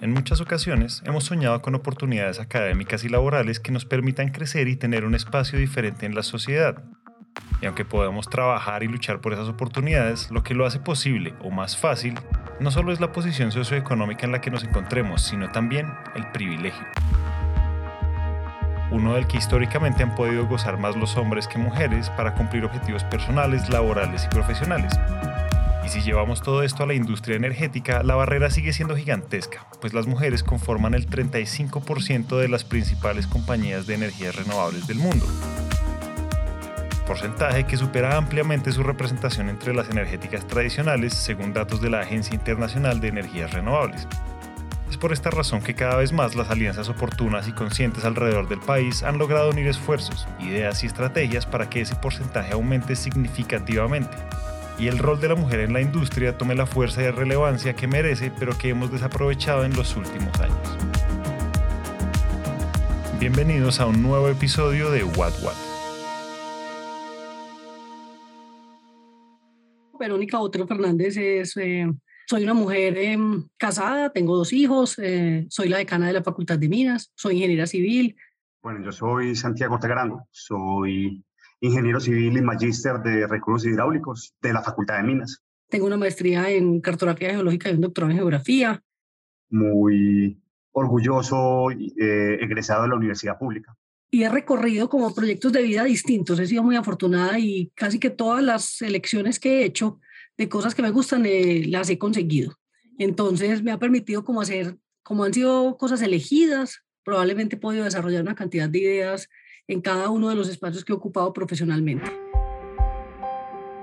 En muchas ocasiones hemos soñado con oportunidades académicas y laborales que nos permitan crecer y tener un espacio diferente en la sociedad. Y aunque podemos trabajar y luchar por esas oportunidades, lo que lo hace posible o más fácil no solo es la posición socioeconómica en la que nos encontremos, sino también el privilegio. Uno del que históricamente han podido gozar más los hombres que mujeres para cumplir objetivos personales, laborales y profesionales. Y si llevamos todo esto a la industria energética, la barrera sigue siendo gigantesca, pues las mujeres conforman el 35% de las principales compañías de energías renovables del mundo. Porcentaje que supera ampliamente su representación entre las energéticas tradicionales, según datos de la Agencia Internacional de Energías Renovables. Es por esta razón que cada vez más las alianzas oportunas y conscientes alrededor del país han logrado unir esfuerzos, ideas y estrategias para que ese porcentaje aumente significativamente y el rol de la mujer en la industria tome la fuerza y relevancia que merece, pero que hemos desaprovechado en los últimos años. Bienvenidos a un nuevo episodio de What What. Verónica Otero Fernández es, eh, soy una mujer em, casada, tengo dos hijos, eh, soy la decana de la Facultad de Minas, soy ingeniera civil. Bueno, yo soy Santiago Tegrando, soy ingeniero civil y magíster de recursos hidráulicos de la Facultad de Minas. Tengo una maestría en cartografía geológica y un doctorado en geografía. Muy orgulloso, eh, egresado de la universidad pública. Y he recorrido como proyectos de vida distintos. He sido muy afortunada y casi que todas las elecciones que he hecho de cosas que me gustan eh, las he conseguido. Entonces me ha permitido como hacer, como han sido cosas elegidas, probablemente he podido desarrollar una cantidad de ideas en cada uno de los espacios que he ocupado profesionalmente.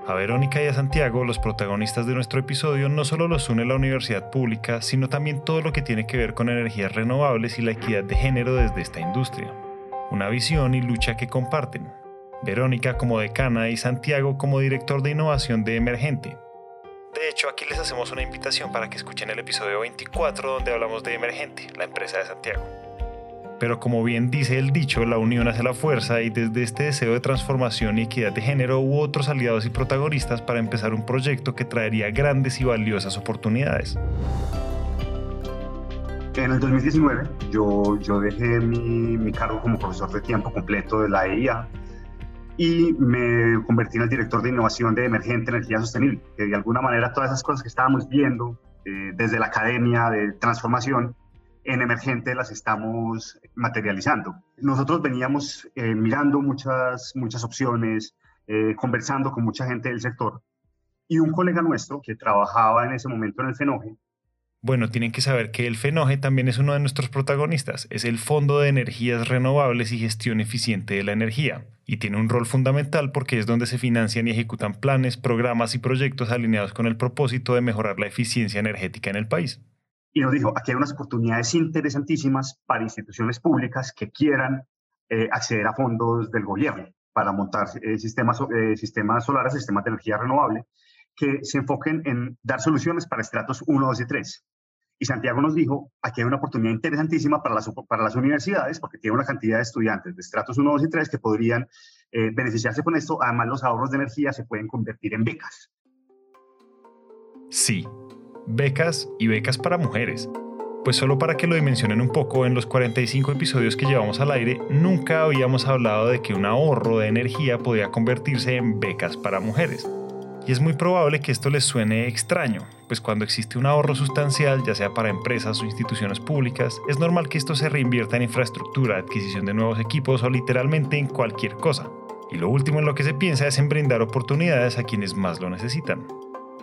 A Verónica y a Santiago, los protagonistas de nuestro episodio, no solo los une la universidad pública, sino también todo lo que tiene que ver con energías renovables y la equidad de género desde esta industria. Una visión y lucha que comparten. Verónica como decana y Santiago como director de innovación de Emergente. De hecho, aquí les hacemos una invitación para que escuchen el episodio 24 donde hablamos de Emergente, la empresa de Santiago. Pero como bien dice el dicho, la unión hace la fuerza y desde este deseo de transformación y equidad de género hubo otros aliados y protagonistas para empezar un proyecto que traería grandes y valiosas oportunidades. En el 2019 yo, yo dejé mi, mi cargo como profesor de tiempo completo de la EIA y me convertí en el director de innovación de Emergente Energía Sostenible, que de alguna manera todas esas cosas que estábamos viendo eh, desde la academia de transformación, en emergente las estamos materializando. Nosotros veníamos eh, mirando muchas, muchas opciones, eh, conversando con mucha gente del sector y un colega nuestro que trabajaba en ese momento en el FENOGE. Bueno, tienen que saber que el FENOGE también es uno de nuestros protagonistas. Es el Fondo de Energías Renovables y Gestión Eficiente de la Energía. Y tiene un rol fundamental porque es donde se financian y ejecutan planes, programas y proyectos alineados con el propósito de mejorar la eficiencia energética en el país y nos dijo, aquí hay unas oportunidades interesantísimas para instituciones públicas que quieran eh, acceder a fondos del gobierno para montar eh, sistemas, eh, sistemas solares, sistemas de energía renovable, que se enfoquen en dar soluciones para estratos 1, 2 y 3. Y Santiago nos dijo, aquí hay una oportunidad interesantísima para las, para las universidades, porque tiene una cantidad de estudiantes de estratos 1, 2 y 3 que podrían beneficiarse con esto. Además, los ahorros de energía se pueden convertir en becas. Sí, becas y becas para mujeres. Pues solo para que lo dimensionen un poco, en los 45 episodios que llevamos al aire, nunca habíamos hablado de que un ahorro de energía podía convertirse en becas para mujeres. Y es muy probable que esto les suene extraño, pues cuando existe un ahorro sustancial, ya sea para empresas o instituciones públicas, es normal que esto se reinvierta en infraestructura, adquisición de nuevos equipos o literalmente en cualquier cosa. Y lo último en lo que se piensa es en brindar oportunidades a quienes más lo necesitan.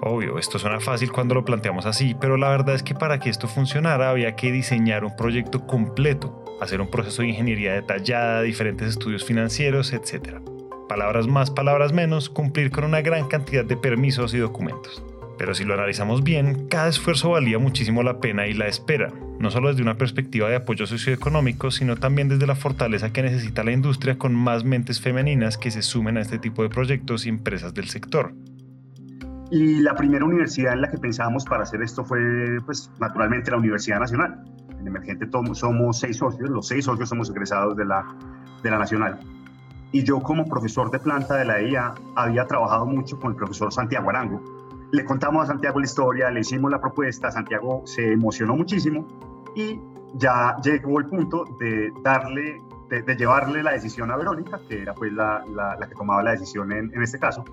Obvio, esto suena fácil cuando lo planteamos así, pero la verdad es que para que esto funcionara había que diseñar un proyecto completo, hacer un proceso de ingeniería detallada, diferentes estudios financieros, etc. Palabras más, palabras menos, cumplir con una gran cantidad de permisos y documentos. Pero si lo analizamos bien, cada esfuerzo valía muchísimo la pena y la espera, no solo desde una perspectiva de apoyo socioeconómico, sino también desde la fortaleza que necesita la industria con más mentes femeninas que se sumen a este tipo de proyectos y empresas del sector. Y la primera universidad en la que pensábamos para hacer esto fue, pues, naturalmente la Universidad Nacional. En Emergente somos seis socios, los seis socios somos egresados de la, de la Nacional. Y yo como profesor de planta de la EIA había trabajado mucho con el profesor Santiago Arango. Le contamos a Santiago la historia, le hicimos la propuesta, Santiago se emocionó muchísimo y ya llegó el punto de darle, de, llevarle la decisión a Verónica, que era pues la, la, que tomaba la decisión en, en este caso.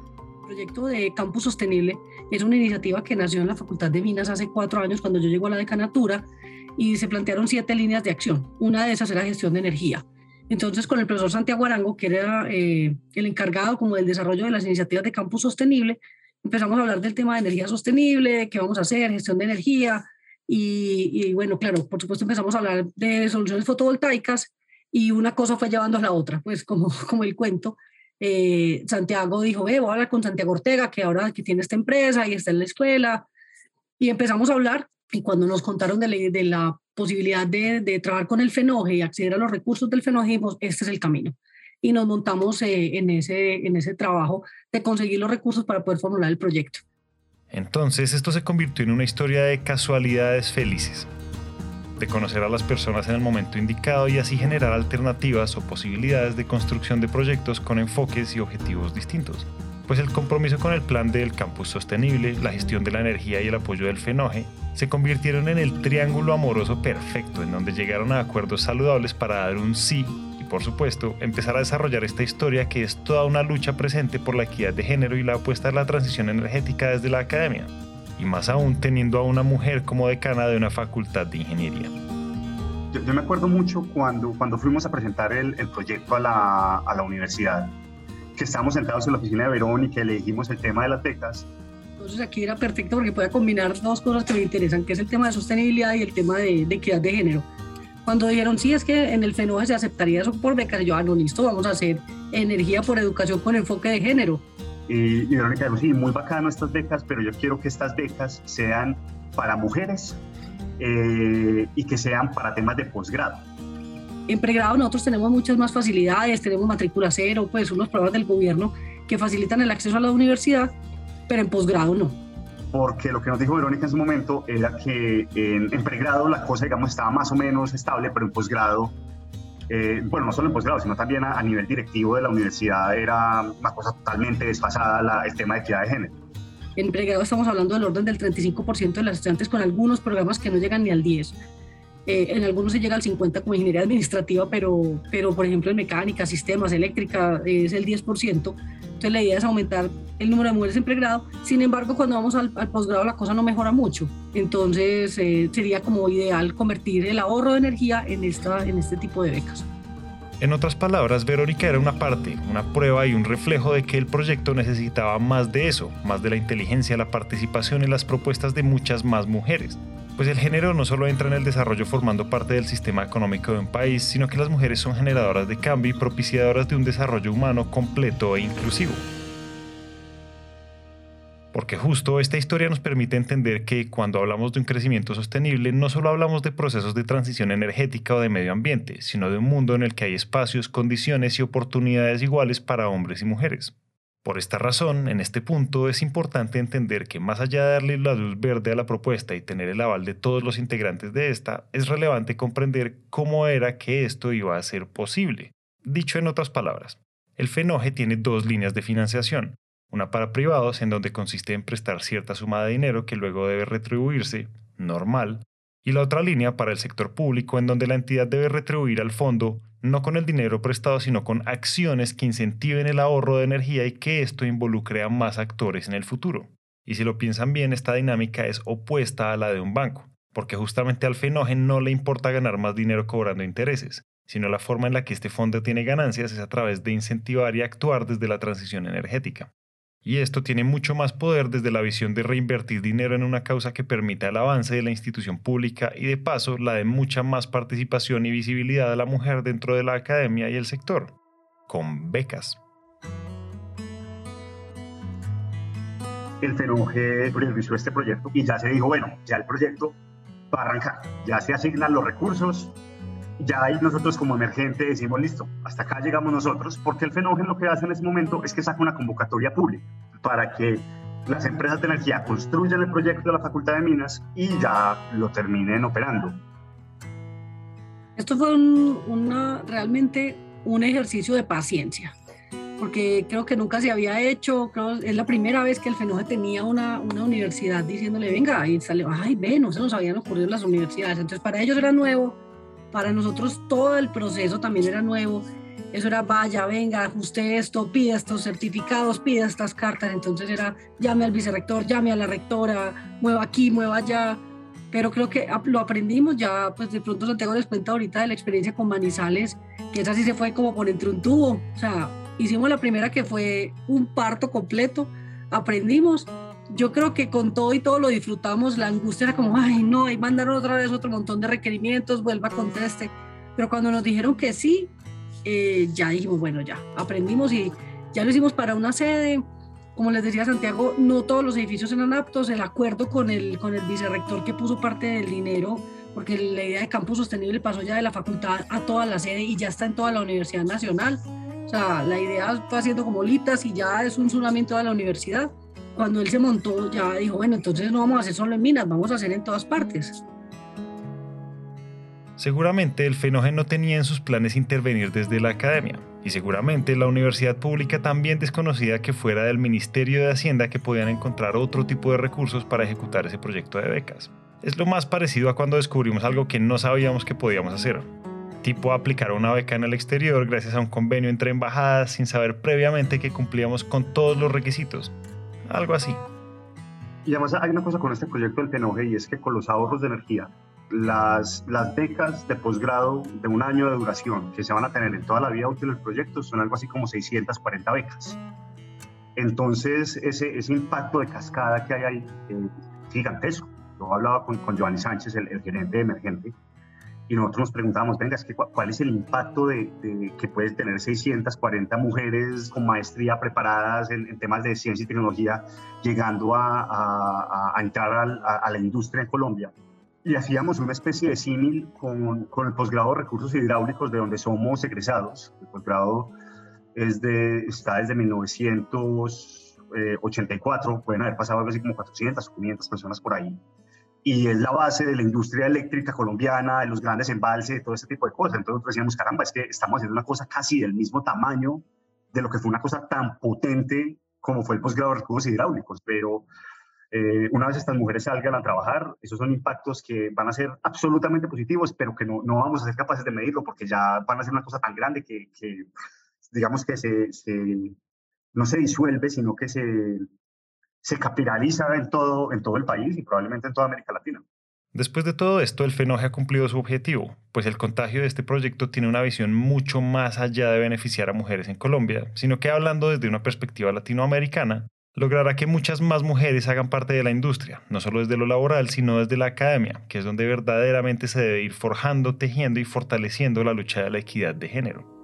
El proyecto de Campus Sostenible es una iniciativa que nació en la Facultad de Minas hace cuatro años cuando yo llego a la decanatura y se plantearon siete líneas de acción. Una de esas era gestión de energía. Entonces, con el profesor Santiago Arango, que era eh, el encargado como del desarrollo de las iniciativas de Campus Sostenible, empezamos a hablar del tema de energía sostenible, qué vamos a hacer, gestión de energía, y, bueno, claro, por supuesto empezamos a hablar de soluciones fotovoltaicas y una cosa fue llevando a la otra, pues como, como el cuento. Eh, Santiago dijo, ve, voy a hablar con Santiago Ortega, que ahora que tiene esta empresa y está en la escuela, y empezamos a hablar, y cuando nos contaron de la, de la posibilidad de, de, trabajar con el FENOGE y acceder a los recursos del FENOGE, dijimos, este es el camino. Y nos montamos eh, en, ese, en ese trabajo de conseguir los recursos para poder formular el proyecto. Entonces esto se convirtió en una historia de casualidades felices, de conocer a las personas en el momento indicado y así generar alternativas o posibilidades de construcción de proyectos con enfoques y objetivos distintos. Pues el compromiso con el plan del campus sostenible, la gestión de la energía y el apoyo del FENOGE se convirtieron en el triángulo amoroso perfecto en donde llegaron a acuerdos saludables para dar un sí por supuesto, empezar a desarrollar esta historia que es toda una lucha presente por la equidad de género y la apuesta a la transición energética desde la academia, y más aún teniendo a una mujer como decana de una facultad de ingeniería. Yo, me acuerdo mucho cuando, cuando fuimos a presentar el, el proyecto a la, a la universidad, que estábamos sentados en la oficina de Verónica y le dijimos el tema de las becas, entonces aquí era perfecto porque podía combinar dos cosas que me interesan, que es el tema de sostenibilidad y el tema de, de equidad de género. Cuando dijeron, sí, es que en el FENOE se aceptaría eso por becas, yo, ah, no, listo, vamos a hacer energía por educación con enfoque de género. Y, y Verónica dijo, sí, muy bacano estas becas, pero yo quiero que estas becas sean para mujeres eh, y que sean para temas de posgrado. En pregrado nosotros tenemos muchas más facilidades, tenemos matrícula cero, pues unos programas del gobierno que facilitan el acceso a la universidad, pero en posgrado no porque lo que nos dijo Verónica en su momento era que en, pregrado la cosa, digamos, estaba más o menos estable, pero en posgrado, eh, bueno, no solo en posgrado, sino también a, nivel directivo de la universidad era una cosa totalmente desfasada el tema de equidad de género. En pregrado estamos hablando del orden del 35% de las estudiantes con algunos programas que no llegan ni al 10%. Eh, en algunos se llega al 50% como ingeniería administrativa, pero, pero por ejemplo en mecánica, sistemas, eléctrica es el 10%. Entonces la idea es aumentar el número de mujeres en pregrado. Sin embargo, cuando vamos al, posgrado la cosa no mejora mucho. Entonces eh, sería como ideal convertir el ahorro de energía en, esta, en este tipo de becas. En otras palabras, Verónica era una parte, una prueba y un reflejo de que el proyecto necesitaba más de eso, más de la inteligencia, la participación y las propuestas de muchas más mujeres. Pues el género no solo entra en el desarrollo formando parte del sistema económico de un país, sino que las mujeres son generadoras de cambio y propiciadoras de un desarrollo humano completo e inclusivo. Porque justo esta historia nos permite entender que cuando hablamos de un crecimiento sostenible no solo hablamos de procesos de transición energética o de medio ambiente, sino de un mundo en el que hay espacios, condiciones y oportunidades iguales para hombres y mujeres. Por esta razón, en este punto es importante entender que más allá de darle la luz verde a la propuesta y tener el aval de todos los integrantes de esta, es relevante comprender cómo era que esto iba a ser posible. Dicho en otras palabras, el FENOGE tiene dos líneas de financiación, una para privados en donde consiste en prestar cierta suma de dinero que luego debe retribuirse, normal, y la otra línea para el sector público en donde la entidad debe retribuir al fondo no con el dinero prestado, sino con acciones que incentiven el ahorro de energía y que esto involucre a más actores en el futuro. Y si lo piensan bien, esta dinámica es opuesta a la de un banco, porque justamente al fenogen no le importa ganar más dinero cobrando intereses, sino la forma en la que este fondo tiene ganancias es a través de incentivar y actuar desde la transición energética. Y esto tiene mucho más poder desde la visión de reinvertir dinero en una causa que permita el avance de la institución pública y de paso la de mucha más participación y visibilidad de la mujer dentro de la academia y el sector, con becas. El FENOGE realizó este proyecto y ya se dijo, bueno, ya el proyecto va a arrancar, ya se asignan los recursos, ya ahí nosotros como emergente decimos, listo, hasta acá llegamos nosotros, porque el fenómeno lo que hace en ese momento es que saca una convocatoria pública para que las empresas de energía construyan el proyecto de la Facultad de Minas y ya lo terminen operando. Esto fue una, realmente un ejercicio de paciencia. porque creo que nunca se había hecho, creo, es la primera vez que el FENOGE tenía una, una universidad diciéndole, venga, y sale, ay, ve, no se nos habían ocurrido las universidades, entonces para ellos era nuevo, para nosotros todo el proceso también era nuevo, eso era vaya, venga, ajuste esto, pida estos certificados, pida estas cartas, entonces era llame al vicerrector, llame a la rectora, mueva aquí, mueva allá, pero creo que lo aprendimos ya, pues de pronto Santiago les cuenta ahorita de la experiencia con Manizales, que esa sí se fue como por entre un tubo, o sea, hicimos la primera que fue un parto completo, aprendimos, yo creo que con todo y todo lo disfrutamos, la angustia era como, ay no, ahí mandaron otra vez otro montón de requerimientos, vuelva, conteste, pero cuando nos dijeron que sí, eh, ya dijimos, bueno, ya, aprendimos y ya lo hicimos para una sede, como les decía Santiago, no todos los edificios eran aptos, el acuerdo con el, con el vicerrector que puso parte del dinero, porque la idea de campus sostenible pasó ya de la facultad a toda la sede y ya está en toda la Universidad Nacional. O sea, la idea está haciendo como litas y ya es un tsunami en la universidad. Cuando él se montó, ya dijo, bueno, entonces no vamos a hacer solo en minas, vamos a hacer en todas partes. Seguramente el FENOGEN no tenía en sus planes intervenir desde la academia, y seguramente la universidad pública también desconocida que fuera del Ministerio de Hacienda que podían encontrar otro tipo de recursos para ejecutar ese proyecto de becas. Es lo más parecido a cuando descubrimos algo que no sabíamos que podíamos hacer, tipo aplicar una beca en el exterior gracias a un convenio entre embajadas sin saber previamente que cumplíamos con todos los requisitos. Algo así. Y además hay una cosa con este proyecto del FENOGE y es que con los ahorros de energía las, las becas de posgrado de un año de duración que se van a tener en toda la vida útil del proyecto son algo así como 640 becas. Entonces, ese, ese impacto de cascada que hay ahí es eh, gigantesco. Yo hablaba con, con Giovanni Sánchez, el, gerente de Emergente, y nosotros nos preguntábamos, venga, es que, ¿cuál es el impacto de, que puede tener 640 mujeres con maestría preparadas en, temas de ciencia y tecnología llegando a, a, a entrar a, a la industria en Colombia? y hacíamos una especie de símil con, con, el posgrado de recursos hidráulicos de donde somos egresados. El posgrado es de, está desde 1984, pueden haber pasado algo así como 400 o 500 personas por ahí. Y es la base de la industria eléctrica colombiana, de los grandes embalses, todo ese tipo de cosas. Entonces decíamos, caramba, es que estamos haciendo una cosa casi del mismo tamaño de lo que fue una cosa tan potente como fue el posgrado de recursos hidráulicos, pero eh, una vez estas mujeres salgan a trabajar, esos son impactos que van a ser absolutamente positivos, pero que no, no vamos a ser capaces de medirlo porque ya van a ser una cosa tan grande que, que digamos que se, se, no se disuelve, sino que se, se capitaliza en todo, en todo el país y probablemente en toda América Latina. Después de todo esto, el FENOGE ha cumplido su objetivo, pues el contagio de este proyecto tiene una visión mucho más allá de beneficiar a mujeres en Colombia, sino que hablando desde una perspectiva latinoamericana, logrará que muchas más mujeres hagan parte de la industria, no solo desde lo laboral, sino desde la academia, que es donde verdaderamente se debe ir forjando, tejiendo y fortaleciendo la lucha de la equidad de género.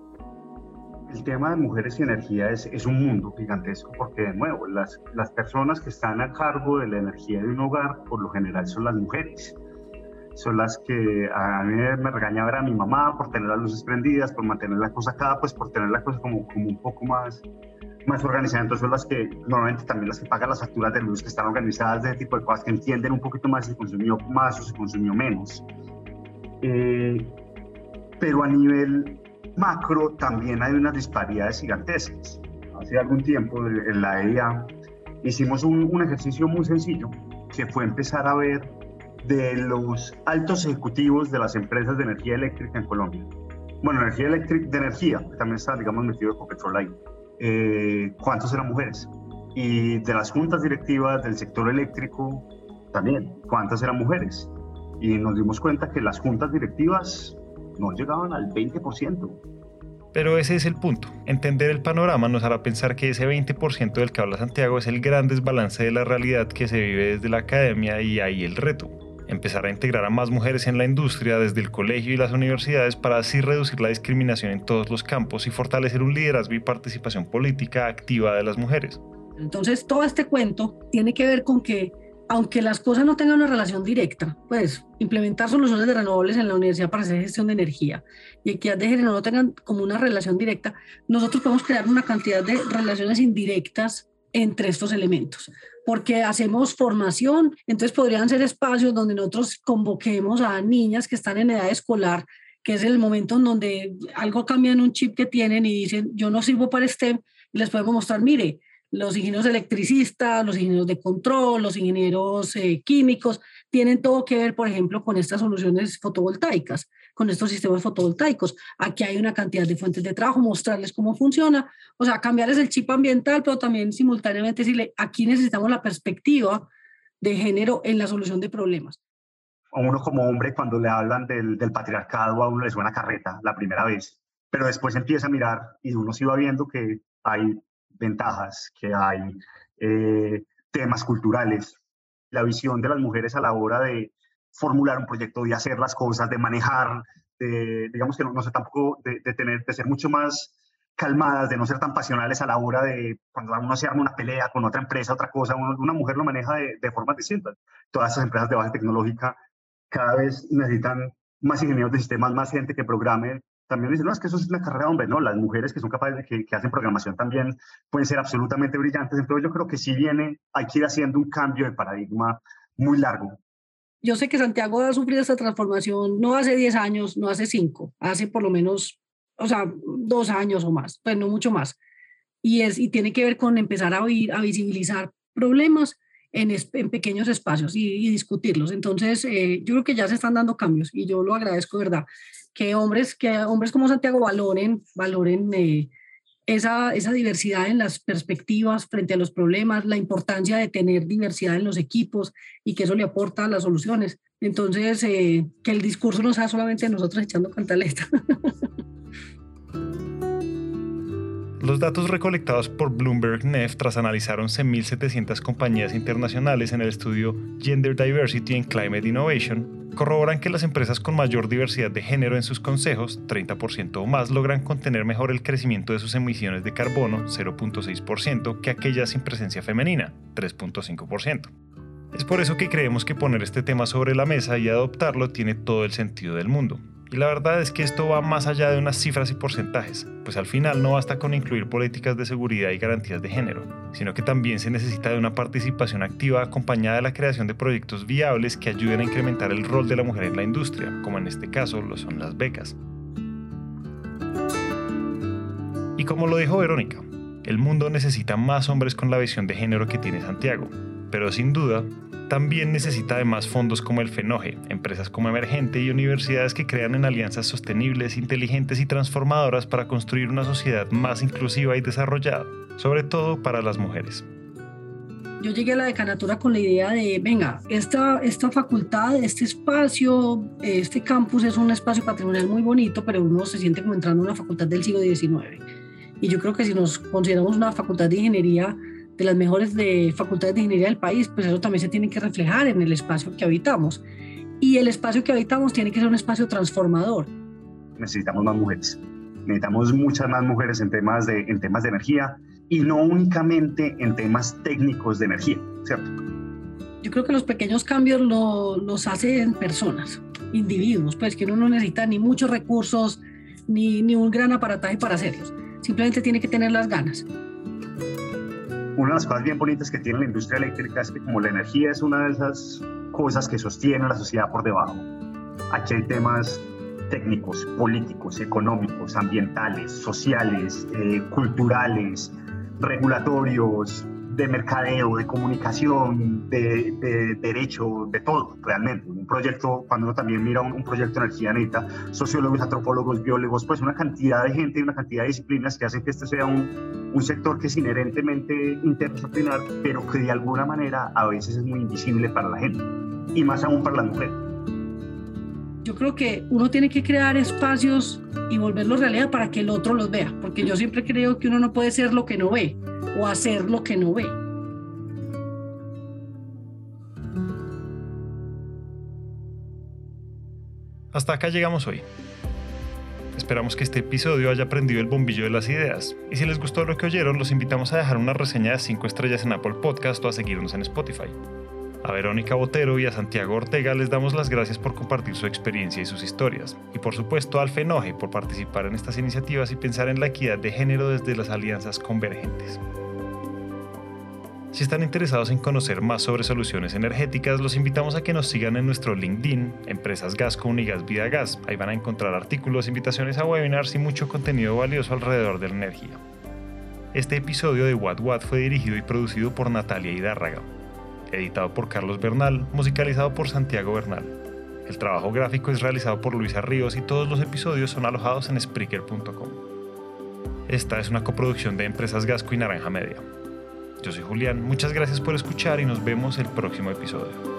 El tema de mujeres y energía es, es un mundo gigantesco porque, de nuevo, las, las personas que están a cargo de la energía de un hogar, por lo general son las mujeres son las que a mí me regaña ver a mi mamá por tener las luces prendidas, por mantener la cosa acá, pues por tener la cosa como, como un poco más, más organizadas, entonces son las que normalmente también las que pagan las facturas de luz, que están organizadas de tipo de cosas, que entienden un poquito más si consumió más o si consumió menos. Eh, pero a nivel macro también hay unas disparidades gigantescas. Hace algún tiempo en la EIA hicimos un, un ejercicio muy sencillo, que fue empezar a ver de los altos ejecutivos de las empresas de energía eléctrica en Colombia. Bueno, energía eléctrica, de energía, también está, digamos, metido Ecopetrol ahí eh, cuántos eran mujeres. Y de las juntas directivas del sector eléctrico, también, cuántas eran mujeres. Y nos dimos cuenta que las juntas directivas no llegaban al 20%. Pero ese es el punto. Entender el panorama nos hará pensar que ese 20% del que habla Santiago es el gran desbalance de la realidad que se vive desde la academia y ahí el reto empezar a integrar a más mujeres en la industria desde el colegio y las universidades para así reducir la discriminación en todos los campos y fortalecer un liderazgo y participación política activa de las mujeres. Entonces, todo este cuento tiene que ver con que, aunque las cosas no tengan una relación directa, pues implementar soluciones de renovables en la universidad para hacer gestión de energía y equidad de género no tengan como una relación directa, nosotros podemos crear una cantidad de relaciones indirectas entre estos elementos porque hacemos formación, entonces podrían ser espacios donde nosotros convoquemos a niñas que están en edad escolar, que es el momento en donde algo cambia en un chip que tienen y dicen, yo no sirvo para STEM, y les podemos mostrar, mire, los ingenieros electricistas, los ingenieros de control, los ingenieros eh, químicos, tienen todo que ver, por ejemplo, con estas soluciones fotovoltaicas, con estos sistemas fotovoltaicos. Aquí hay una cantidad de fuentes de trabajo, mostrarles cómo funciona, o sea, cambiarles el chip ambiental, pero también simultáneamente decirle, aquí necesitamos la perspectiva de género en la solución de problemas. A uno como hombre, cuando le hablan del, del patriarcado, a uno le suena carreta la primera vez, pero después empieza a mirar y uno sí va viendo que hay ventajas, que hay eh, temas culturales, la visión de las mujeres a la hora de formular un proyecto, de hacer las cosas, de manejar, de, digamos que no, no sé tampoco, de, tener, de ser mucho más calmadas, de no ser tan pasionales a la hora de cuando uno se arma una pelea con otra empresa, otra cosa, una mujer lo maneja de, de formas distintas. Todas esas empresas de base tecnológica cada vez necesitan más ingenieros de sistemas, más gente que programe, también dicen, no, es que eso es una carrera hombre, no, las mujeres que son capaces de que, que, hacen programación también pueden ser absolutamente brillantes, entonces yo creo que sí viene, hay que ir haciendo un cambio de paradigma muy largo. Yo sé que Santiago ha sufrido esta transformación no hace 10 años, no hace 5, hace por lo menos, o sea, dos años o más, pues no mucho más. Y, es, y tiene que ver con empezar a, oír, a visibilizar problemas en, en pequeños espacios y, discutirlos. Entonces, eh, yo creo que ya se están dando cambios y yo lo agradezco, ¿verdad? Que hombres, que hombres como Santiago valoren, valoren eh, esa, esa diversidad en las perspectivas frente a los problemas, la importancia de tener diversidad en los equipos y que eso le aporta a las soluciones. Entonces, eh, que el discurso no sea solamente nosotros echando cantaleta. Los datos recolectados por Bloomberg NEF tras analizar 11.700 compañías internacionales en el estudio Gender Diversity and Climate Innovation corroboran que las empresas con mayor diversidad de género en sus consejos, 30% o más, logran contener mejor el crecimiento de sus emisiones de carbono, 0.6%, que aquellas sin presencia femenina, 3.5%. Es por eso que creemos que poner este tema sobre la mesa y adoptarlo tiene todo el sentido del mundo. Y la verdad es que esto va más allá de unas cifras y porcentajes, pues al final no basta con incluir políticas de seguridad y garantías de género, sino que también se necesita de una participación activa acompañada de la creación de proyectos viables que ayuden a incrementar el rol de la mujer en la industria, como en este caso lo son las becas. Y como lo dijo Verónica, el mundo necesita más hombres con la visión de género que tiene Santiago, pero sin duda también necesita de más fondos como el FENOGE, empresas como Emergente y universidades que crean en alianzas sostenibles, inteligentes y transformadoras para construir una sociedad más inclusiva y desarrollada, sobre todo para las mujeres. Yo llegué a la decanatura con la idea de, venga, esta, esta facultad, este espacio, este campus es un espacio patrimonial muy bonito, pero uno se siente como entrando en una facultad del siglo XIX. Y yo creo que si nos consideramos una facultad de ingeniería, de las mejores de facultades de ingeniería del país, pues eso también se tiene que reflejar en el espacio que habitamos. Y el espacio que habitamos tiene que ser un espacio transformador. Necesitamos más mujeres. Necesitamos muchas más mujeres en temas de, en temas de energía y no únicamente en temas técnicos de energía, ¿cierto? Yo creo que los pequeños cambios los hacen personas, individuos, pues que uno no necesita ni muchos recursos ni, ni un gran aparataje para hacerlos. Simplemente tiene que tener las ganas una de las cosas bien bonitas que tiene la industria eléctrica es que como la energía es una de esas cosas que sostiene a la sociedad por debajo, aquí hay temas técnicos, políticos, económicos, ambientales, sociales, eh, culturales, regulatorios, de mercadeo, de comunicación, de, derecho, de todo, realmente. Un proyecto, cuando uno también mira un, proyecto de energía neta, sociólogos, antropólogos, biólogos, pues una cantidad de gente y una cantidad de disciplinas que hacen que este sea un, un sector que es inherentemente interdisciplinar, pero que de alguna manera a veces es muy invisible para la gente, y más aún para las mujeres. Yo creo que uno tiene que crear espacios y volverlos realidad para que el otro los vea, porque yo siempre creo que uno no puede ser lo que no ve o hacer lo que no ve. Hasta acá llegamos hoy. Esperamos que este episodio haya prendido el bombillo de las ideas. Y si les gustó lo que oyeron, los invitamos a dejar una reseña de 5 estrellas en Apple Podcast o a seguirnos en Spotify. A Verónica Botero y a Santiago Ortega les damos las gracias por compartir su experiencia y sus historias. Y por supuesto al FENOGE por participar en estas iniciativas y pensar en la equidad de género desde las alianzas convergentes. Si están interesados en conocer más sobre soluciones energéticas, los invitamos a que nos sigan en nuestro LinkedIn, Empresas Gascon y Gas Vida Gas. Ahí van a encontrar artículos, invitaciones a webinars y mucho contenido valioso alrededor de la energía. Este episodio de What What fue dirigido y producido por Natalia Hidárraga, editado por Carlos Bernal, musicalizado por Santiago Bernal. El trabajo gráfico es realizado por Luisa Ríos y todos los episodios son alojados en Spreaker.com. Esta es una coproducción de Empresas Gasco y Naranja Media. Yo soy Julián, muchas gracias por escuchar y nos vemos el próximo episodio.